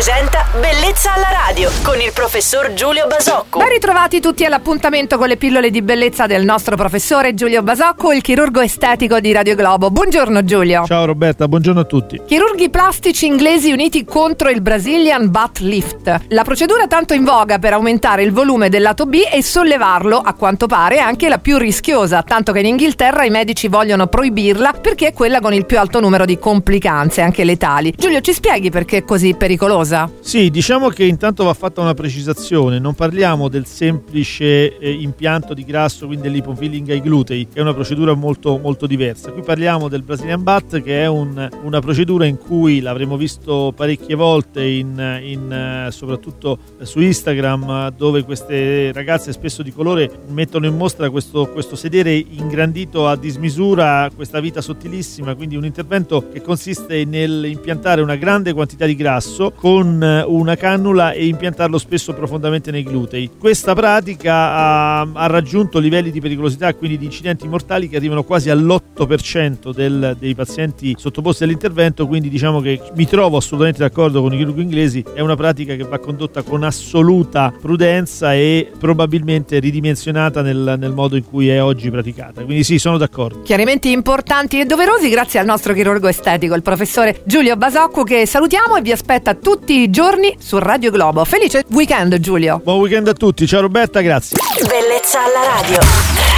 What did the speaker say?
presenta Bellezza alla radio con il professor Giulio Basocco. Ben ritrovati tutti all'appuntamento con le pillole di bellezza del nostro professore Giulio Basocco, il chirurgo estetico di Radio Globo. Buongiorno Giulio. Ciao Roberta, buongiorno a tutti. Chirurghi plastici inglesi uniti contro il Brazilian Butt Lift. La procedura tanto in voga per aumentare il volume del lato B e sollevarlo, a quanto pare, è anche la più rischiosa, tanto che in Inghilterra i medici vogliono proibirla perché è quella con il più alto numero di complicanze, anche letali. Giulio, ci spieghi perché è così pericolosa? Sì, diciamo che intanto va fatta una precisazione, non parliamo del semplice eh, impianto di grasso, quindi dell'ipofilling ai glutei, che è una procedura molto, molto diversa. Qui parliamo del Brazilian Butt, che è un, una procedura in cui l'avremo visto parecchie volte, in, in, eh, soprattutto su Instagram, dove queste ragazze spesso di colore mettono in mostra questo, questo sedere ingrandito a dismisura, questa vita sottilissima, quindi un intervento che consiste nell'impiantare una grande quantità di grasso con eh, una cannula e impiantarlo spesso profondamente nei glutei. Questa pratica ha, ha raggiunto livelli di pericolosità, quindi di incidenti mortali che arrivano quasi all'8% del, dei pazienti sottoposti all'intervento, quindi diciamo che mi trovo assolutamente d'accordo con i chirurghi inglesi, è una pratica che va condotta con assoluta prudenza e probabilmente ridimensionata nel, nel modo in cui è oggi praticata. Quindi sì, sono d'accordo. Chiarimenti importanti e doverosi grazie al nostro chirurgo estetico, il professore Giulio Basocco, che salutiamo e vi aspetta tutti i giorni su Radio Globo. Felice weekend Giulio! Buon weekend a tutti, ciao Roberta, grazie. Bellezza alla radio.